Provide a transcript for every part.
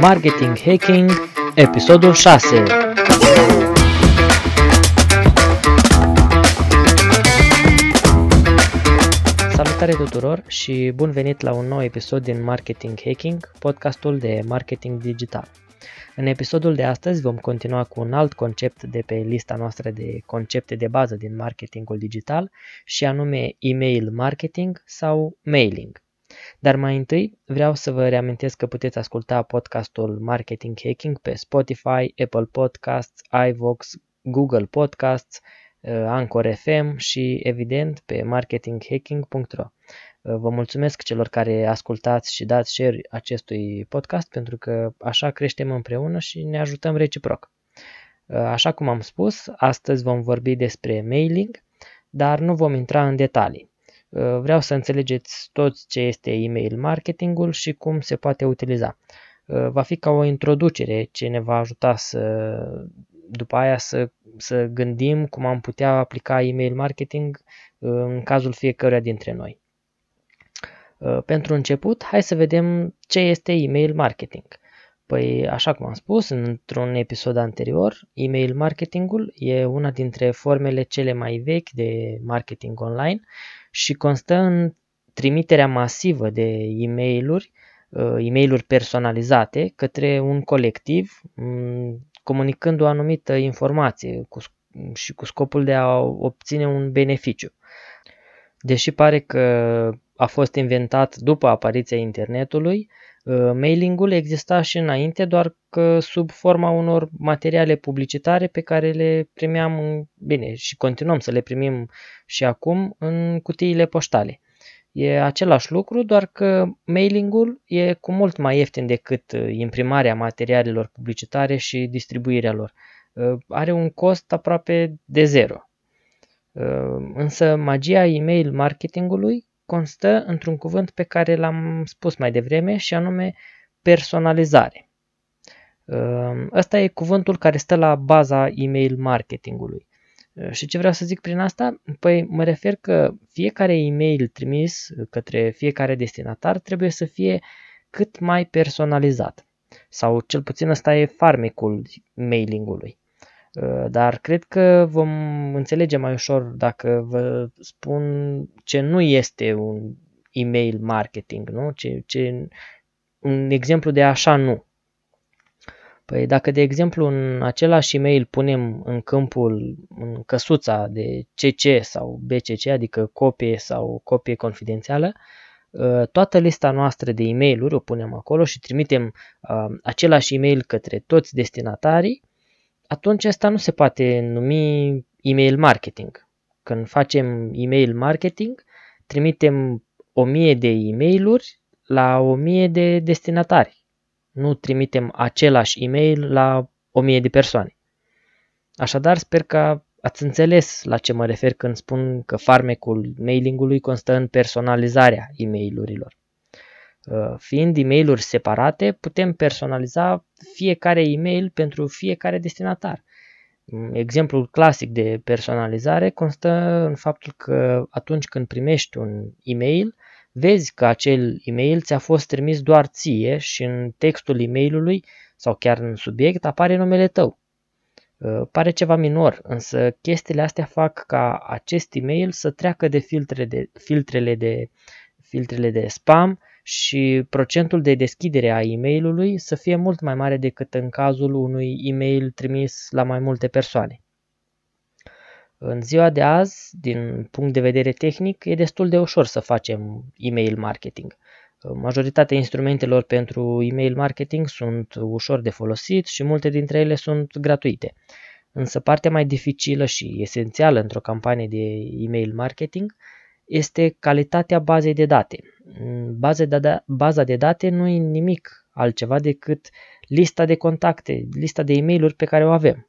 Marketing Hacking, episodul 6. Salutare tuturor și bun venit la un nou episod din Marketing Hacking, podcastul de marketing digital. În episodul de astăzi vom continua cu un alt concept de pe lista noastră de concepte de bază din marketingul digital și anume email marketing sau mailing. Dar mai întâi vreau să vă reamintesc că puteți asculta podcastul Marketing Hacking pe Spotify, Apple Podcasts, iVoox, Google Podcasts, uh, Anchor FM și evident pe marketinghacking.ro. Uh, vă mulțumesc celor care ascultați și dați share acestui podcast pentru că așa creștem împreună și ne ajutăm reciproc. Uh, așa cum am spus, astăzi vom vorbi despre mailing, dar nu vom intra în detalii. Uh, vreau să înțelegeți toți ce este email marketingul și cum se poate utiliza. Uh, va fi ca o introducere ce ne va ajuta să după aia să, să gândim cum am putea aplica email marketing uh, în cazul fiecăruia dintre noi. Pentru început, hai să vedem ce este email marketing. Păi, așa cum am spus într-un episod anterior, email marketingul e una dintre formele cele mai vechi de marketing online și constă în trimiterea masivă de e mail uh, e mail personalizate către un colectiv, mm, comunicând o anumită informație cu, și cu scopul de a obține un beneficiu. Deși pare că a fost inventat după apariția internetului, uh, mailingul exista și înainte, doar că sub forma unor materiale publicitare pe care le primeam, bine, și continuăm să le primim și acum în cutiile poștale. E același lucru, doar că mailingul e cu mult mai ieftin decât uh, imprimarea materialelor publicitare și distribuirea lor. Uh, are un cost aproape de zero. Însă magia e-mail marketingului constă într-un cuvânt pe care l-am spus mai devreme și anume personalizare. Ă, ăsta e cuvântul care stă la baza e-mail marketingului. Ă, și ce vreau să zic prin asta? Păi mă refer că fiecare e-mail trimis către fiecare destinatar trebuie să fie cât mai personalizat. Sau cel puțin ăsta e farmecul mailingului. Uh, dar cred că vom înțelege mai ușor dacă vă spun ce nu este un email marketing, nu? Ce, ce, un exemplu de așa nu. Păi dacă de exemplu în același e-mail punem în câmpul, în căsuța de CC sau BCC, adică copie sau copie confidențială, uh, toată lista noastră de e mail o punem acolo și trimitem uh, același e-mail către toți destinatarii, atunci asta nu se poate numi email marketing. Când facem email marketing, trimitem 1000 de e-mailuri la 1000 de destinatari. Nu trimitem același e-mail la 1000 de persoane. Așadar, sper că ați înțeles la ce mă refer când spun că farmecul mailingului constă în personalizarea e-mailurilor. Uh, fiind e mail separate, putem personaliza fiecare e-mail pentru fiecare destinatar. Mm, exemplul clasic de personalizare constă în faptul că atunci când primești un e-mail, vezi că acel e-mail ți-a fost trimis doar ție și în textul e-mailului sau chiar în subiect apare numele tău. Uh, pare ceva minor, însă chestiile astea fac ca acest e-mail să treacă de filtrele de, filtrele de, filtrele de spam și procentul de deschidere a e-mailului să fie mult mai mare decât în cazul unui e-mail trimis la mai multe persoane. În ziua de azi, din punct de vedere tehnic, e destul de ușor să facem email marketing. Majoritatea instrumentelor pentru email marketing sunt ușor de folosit și multe dintre ele sunt gratuite. Însă partea mai dificilă și esențială într-o campanie de email marketing este calitatea bazei de date. Baza de, da, baza de date nu e nimic altceva decât lista de contacte, lista de e mail pe care o avem.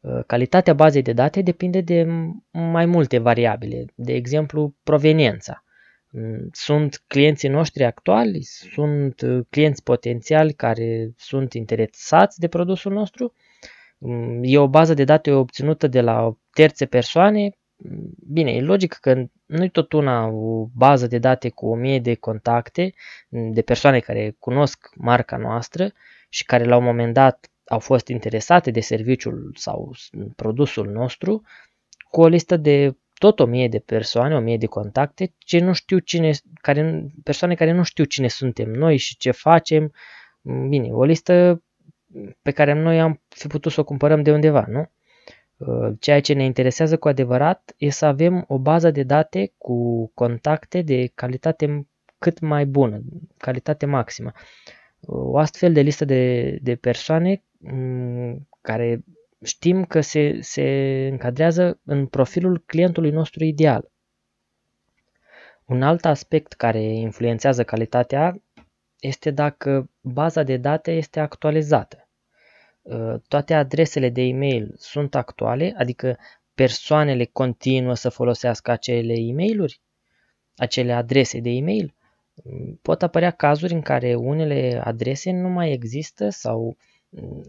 Uh, calitatea bazei de date depinde de mai multe variabile, de exemplu proveniența. Mm, sunt clienții noștri actuali, sunt uh, clienți potențiali care sunt interesați de produsul nostru, mm, e o bază de date obținută de la terțe persoane bine, e logic că nu-i tot una o bază de date cu o mie de contacte de persoane care cunosc marca noastră și care la un moment dat au fost interesate de serviciul sau produsul nostru, cu o listă de tot o mie de persoane, o mie de contacte, ce nu știu cine, care, persoane care nu știu cine suntem noi și ce facem. Bine, o listă pe care noi am fi putut să o cumpărăm de undeva, nu? Uh, ceea ce ne interesează cu adevărat e să avem o bază de date cu contacte de calitate cât mai bună, calitate maximă. O astfel de listă de, de persoane mm, care știm că se, se încadrează în profilul clientului nostru ideal. Un alt aspect care influențează calitatea este dacă baza de date este actualizată. Uh, toate adresele de e-mail sunt actuale, adică persoanele continuă să folosească acele e-mailuri, acele adrese de e-mail. Pot apărea cazuri în care unele adrese nu mai există sau mm,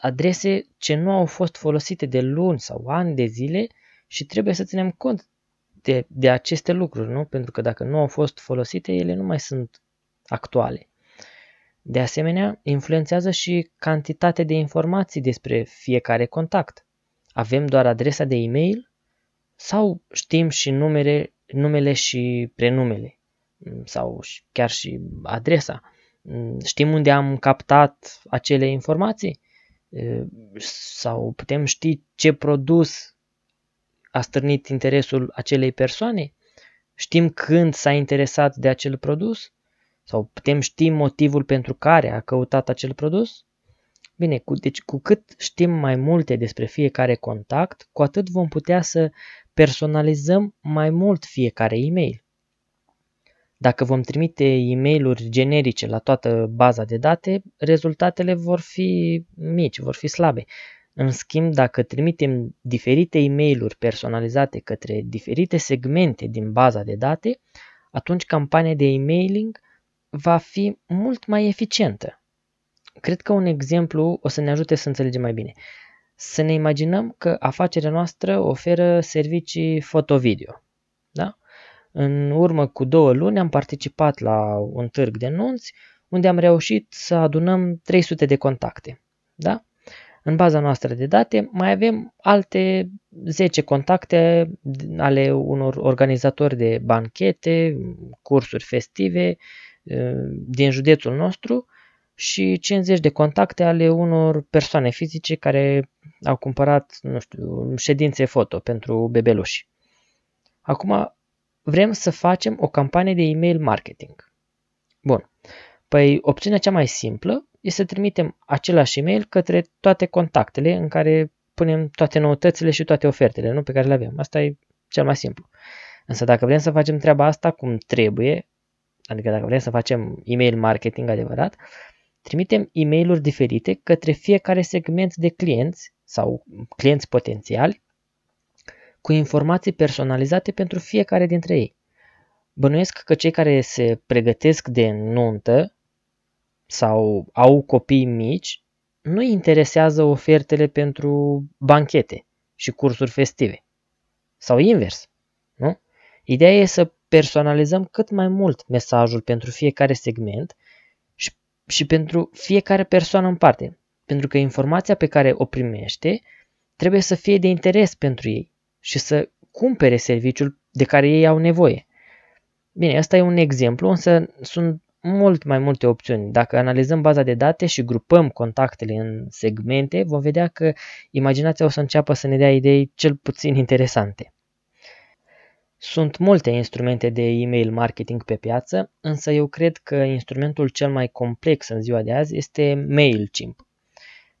adrese ce nu au fost folosite de luni sau ani de zile și trebuie să ținem cont de, de aceste lucruri, nu? Pentru că dacă nu au fost folosite, ele nu mai sunt actuale. De asemenea, influențează și cantitatea de informații despre fiecare contact. Avem doar adresa de e-mail sau știm și numere, numele și prenumele sau chiar și adresa. Știm unde am captat acele informații sau putem ști ce produs a stârnit interesul acelei persoane? Știm când s-a interesat de acel produs? Sau putem ști motivul pentru care a căutat acel produs? Bine, cu, deci cu cât știm mai multe despre fiecare contact, cu atât vom putea să personalizăm mai mult fiecare e-mail. Dacă vom trimite e mail generice la toată baza de date, rezultatele vor fi mici, vor fi slabe. În schimb, dacă trimitem diferite e mail personalizate către diferite segmente din baza de date, atunci campania de emailing va fi mult mai eficientă. Cred că un exemplu o să ne ajute să înțelegem mai bine. Să ne imaginăm că afacerea noastră oferă servicii foto-video. Da? În urmă cu două luni am participat la un târg de nunți unde am reușit să adunăm 300 de contacte. Da? În baza noastră de date mai avem alte 10 contacte ale unor organizatori de banchete, cursuri festive, din județul nostru și 50 de contacte ale unor persoane fizice care au cumpărat, nu știu, ședințe foto pentru bebeluși. Acum vrem să facem o campanie de email marketing. Bun. Păi opțiunea cea mai simplă este să trimitem același email către toate contactele în care punem toate noutățile și toate ofertele nu, pe care le avem. Asta e cel mai simplu. Însă dacă vrem să facem treaba asta cum trebuie, adică dacă vrem să facem email marketing adevărat, trimitem e mail diferite către fiecare segment de clienți sau clienți potențiali cu informații personalizate pentru fiecare dintre ei. Bănuiesc că cei care se pregătesc de nuntă sau au copii mici nu interesează ofertele pentru banchete și cursuri festive. Sau invers, nu? Ideea e să personalizăm cât mai mult mesajul pentru fiecare segment și, și pentru fiecare persoană în parte, pentru că informația pe care o primește trebuie să fie de interes pentru ei și să cumpere serviciul de care ei au nevoie. Bine, asta e un exemplu, însă sunt mult mai multe opțiuni. Dacă analizăm baza de date și grupăm contactele în segmente, vom vedea că imaginația o să înceapă să ne dea idei cel puțin interesante. Sunt multe instrumente de email marketing pe piață, însă eu cred că instrumentul cel mai complex în ziua de azi este MailChimp.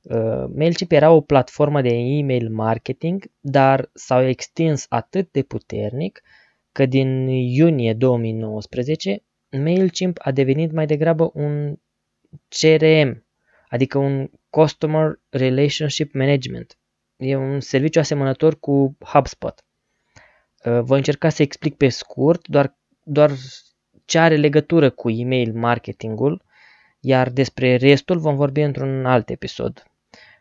Uh, MailChimp era o platformă de email marketing, dar s-au extins atât de puternic că din iunie 2019 MailChimp a devenit mai degrabă un CRM, adică un Customer Relationship Management. E un serviciu asemănător cu HubSpot. Uh, voi încerca să explic pe scurt doar, doar ce are legătură cu email marketingul, iar despre restul vom vorbi într-un alt episod.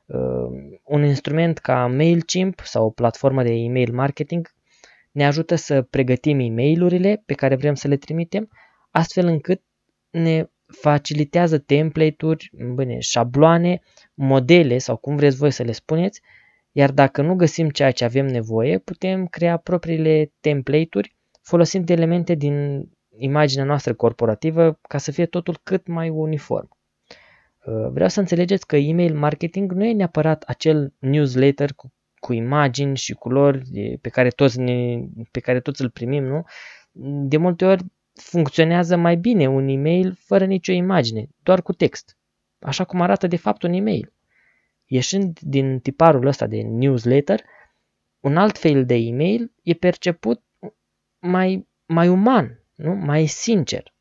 Uh, un instrument ca MailChimp sau o platformă de email marketing ne ajută să pregătim e mail pe care vrem să le trimitem, astfel încât ne facilitează template-uri, bine, șabloane, modele sau cum vreți voi să le spuneți, iar dacă nu găsim ceea ce avem nevoie, putem crea propriile template-uri folosind elemente din imaginea noastră corporativă ca să fie totul cât mai uniform. Uh, vreau să înțelegeți că email marketing nu e neapărat acel newsletter cu, cu imagini și culori pe care, toți ne, pe care toți îl primim, nu? De multe ori funcționează mai bine un e-mail fără nicio imagine, doar cu text, așa cum arată de fapt un e-mail. Ieșind din tiparul ăsta de newsletter, un alt fel de e-mail e perceput mai, mai uman, nu? mai sincer.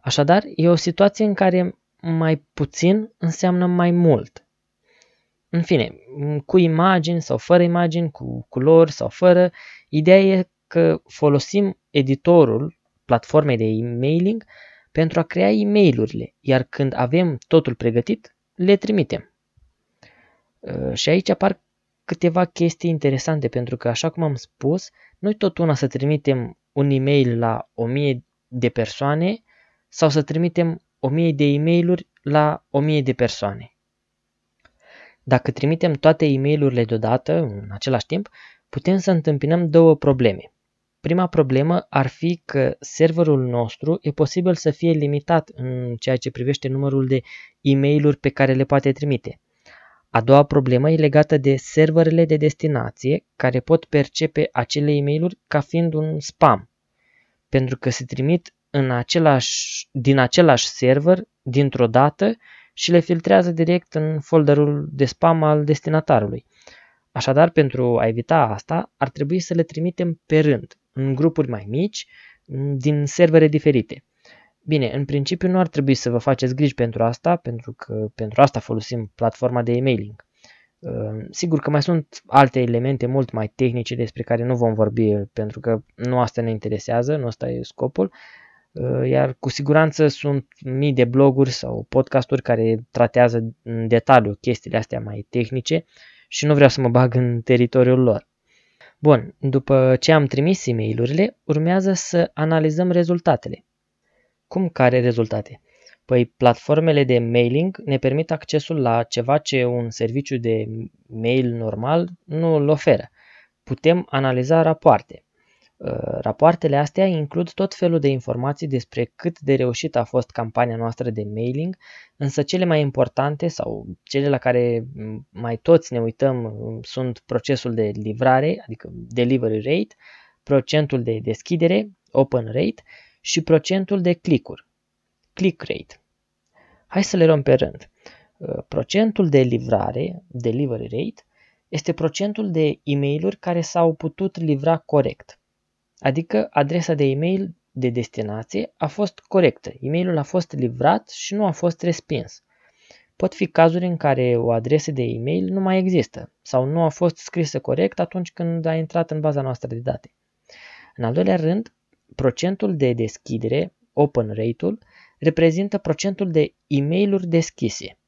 Așadar, e o situație în care mai puțin înseamnă mai mult. În fine, cu imagini sau fără imagini, cu culori sau fără, ideea e că folosim editorul platformei de e-mailing pentru a crea e mail iar când avem totul pregătit, le trimitem. Uh, și aici apar câteva chestii interesante, pentru că, așa cum am spus, noi tot una să trimitem un e-mail la 1000 de persoane sau să trimitem 1000 de e-mailuri la 1000 de persoane. Dacă trimitem toate e mail deodată, în același timp, putem să întâmpinăm două probleme. Prima problemă ar fi că serverul nostru e posibil să fie limitat în ceea ce privește numărul de e mail pe care le poate trimite. A doua problemă e legată de serverele de destinație care pot percepe acele e mail ca fiind un spam, pentru că se trimit în același, din același server dintr-o dată și le filtrează direct în folderul de spam al destinatarului. Așadar, pentru a evita asta, ar trebui să le trimitem pe rând, în grupuri mai mici, din servere diferite. Bine, în principiu nu ar trebui să vă faceți griji pentru asta, pentru că pentru asta folosim platforma de emailing. Uh, sigur că mai sunt alte elemente mult mai tehnice despre care nu vom vorbi pentru că nu asta ne interesează, nu asta e scopul, uh, iar cu siguranță sunt mii de bloguri sau podcasturi care tratează în detaliu chestiile astea mai tehnice și nu vreau să mă bag în teritoriul lor. Bun, după ce am trimis e mail urmează să analizăm rezultatele. Cum care rezultate? Păi platformele de mailing ne permit accesul la ceva ce un serviciu de mail normal nu îl oferă. Putem analiza rapoarte. Uh, rapoartele astea includ tot felul de informații despre cât de reușită a fost campania noastră de mailing, însă cele mai importante sau cele la care mai toți ne uităm uh, sunt procesul de livrare, adică delivery rate, procentul de deschidere, open rate și procentul de clicuri, click rate. Hai să le luăm pe rând. Uh, procentul de livrare, delivery rate, este procentul de e mail care s-au putut livra corect. Adică adresa de e-mail de destinație a fost corectă, e-mailul a fost livrat și nu a fost respins. Pot fi cazuri în care o adresă de e-mail nu mai există sau nu a fost scrisă corect atunci când a intrat în baza noastră de date. În al doilea rând, procentul de deschidere, open rate-ul, reprezintă procentul de e mail deschise.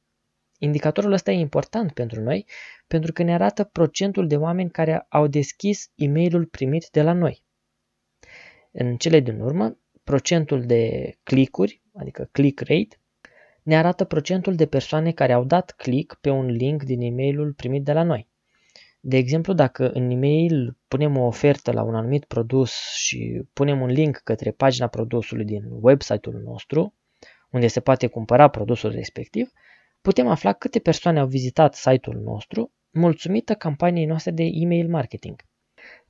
Indicatorul ăsta e important pentru noi pentru că ne arată procentul de oameni care au deschis e mail primit de la noi. În cele din urmă, procentul de clicuri, adică click rate, ne arată procentul de persoane care au dat click pe un link din e-mailul primit de la noi. De exemplu, dacă în e-mail punem o ofertă la un anumit produs și punem un link către pagina produsului din website-ul nostru, unde se poate cumpăra produsul respectiv, putem afla câte persoane au vizitat site-ul nostru mulțumită campaniei noastre de email marketing.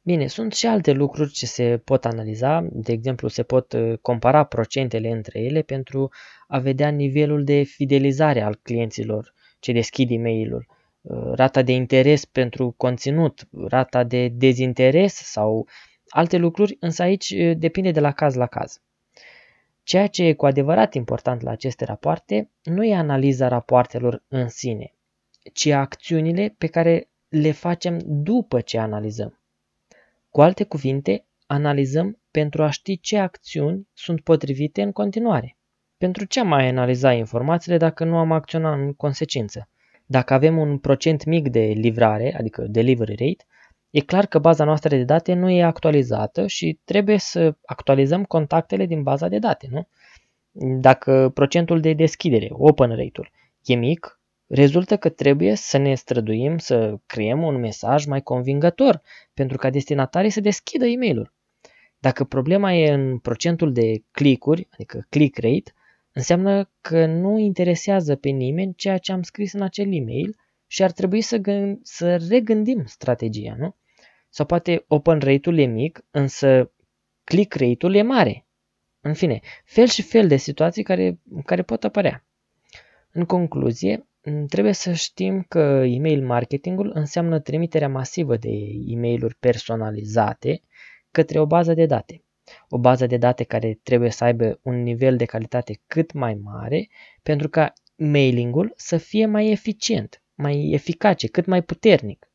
Bine, sunt și alte lucruri ce se pot analiza, de exemplu se pot uh, compara procentele între ele pentru a vedea nivelul de fidelizare al clienților ce deschid e mail uh, rata de interes pentru conținut, rata de dezinteres sau alte lucruri, însă aici uh, depinde de la caz la caz. Ceea ce e cu adevărat important la aceste rapoarte nu e analiza rapoartelor în sine, ci acțiunile pe care le facem după ce analizăm. Cu alte cuvinte, analizăm pentru a ști ce acțiuni sunt potrivite în continuare. Pentru ce am mai analiza informațiile dacă nu am acționat în consecință? Dacă avem un procent mic de livrare, adică delivery rate, e clar că baza noastră de date nu e actualizată și trebuie să actualizăm contactele din baza de date, nu? Dacă procentul de deschidere, open rate-ul, e mic, rezultă că trebuie să ne străduim să creăm un mesaj mai convingător pentru ca destinatarii să deschidă e mail Dacă problema e în procentul de click-uri, adică click rate, înseamnă că nu interesează pe nimeni ceea ce am scris în acel e-mail și ar trebui să, gând- să regândim strategia, nu? Sau poate open rate-ul e mic, însă click rate-ul e mare. În fine, fel și fel de situații care, care pot apărea. În concluzie, trebuie să știm că email marketingul înseamnă trimiterea masivă de e mail personalizate către o bază de date. O bază de date care trebuie să aibă un nivel de calitate cât mai mare pentru ca mailingul să fie mai eficient, mai eficace, cât mai puternic.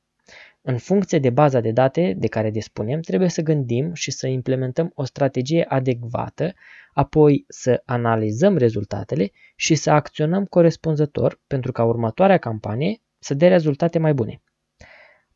În funcție de baza de date de care dispunem, trebuie să gândim și să implementăm o strategie adecvată, apoi să analizăm rezultatele și să acționăm corespunzător pentru ca următoarea campanie să dea rezultate mai bune.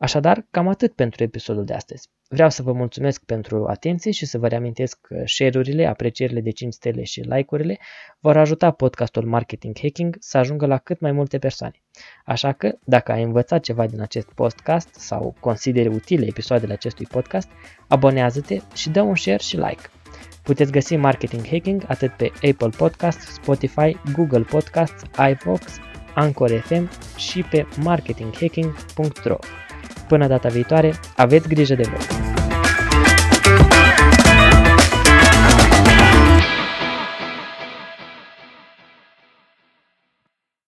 Așadar, cam atât pentru episodul de astăzi. Vreau să vă mulțumesc pentru atenție și să vă reamintesc că share-urile, aprecierile de 5 stele și like-urile vor ajuta podcastul Marketing Hacking să ajungă la cât mai multe persoane. Așa că, dacă ai învățat ceva din acest podcast sau consideri utile episoadele acestui podcast, abonează-te și dă un share și like. Puteți găsi Marketing Hacking atât pe Apple Podcast, Spotify, Google Podcasts, iVoox, Anchor FM și pe marketinghacking.ro. Până data viitoare, aveți grijă de voi!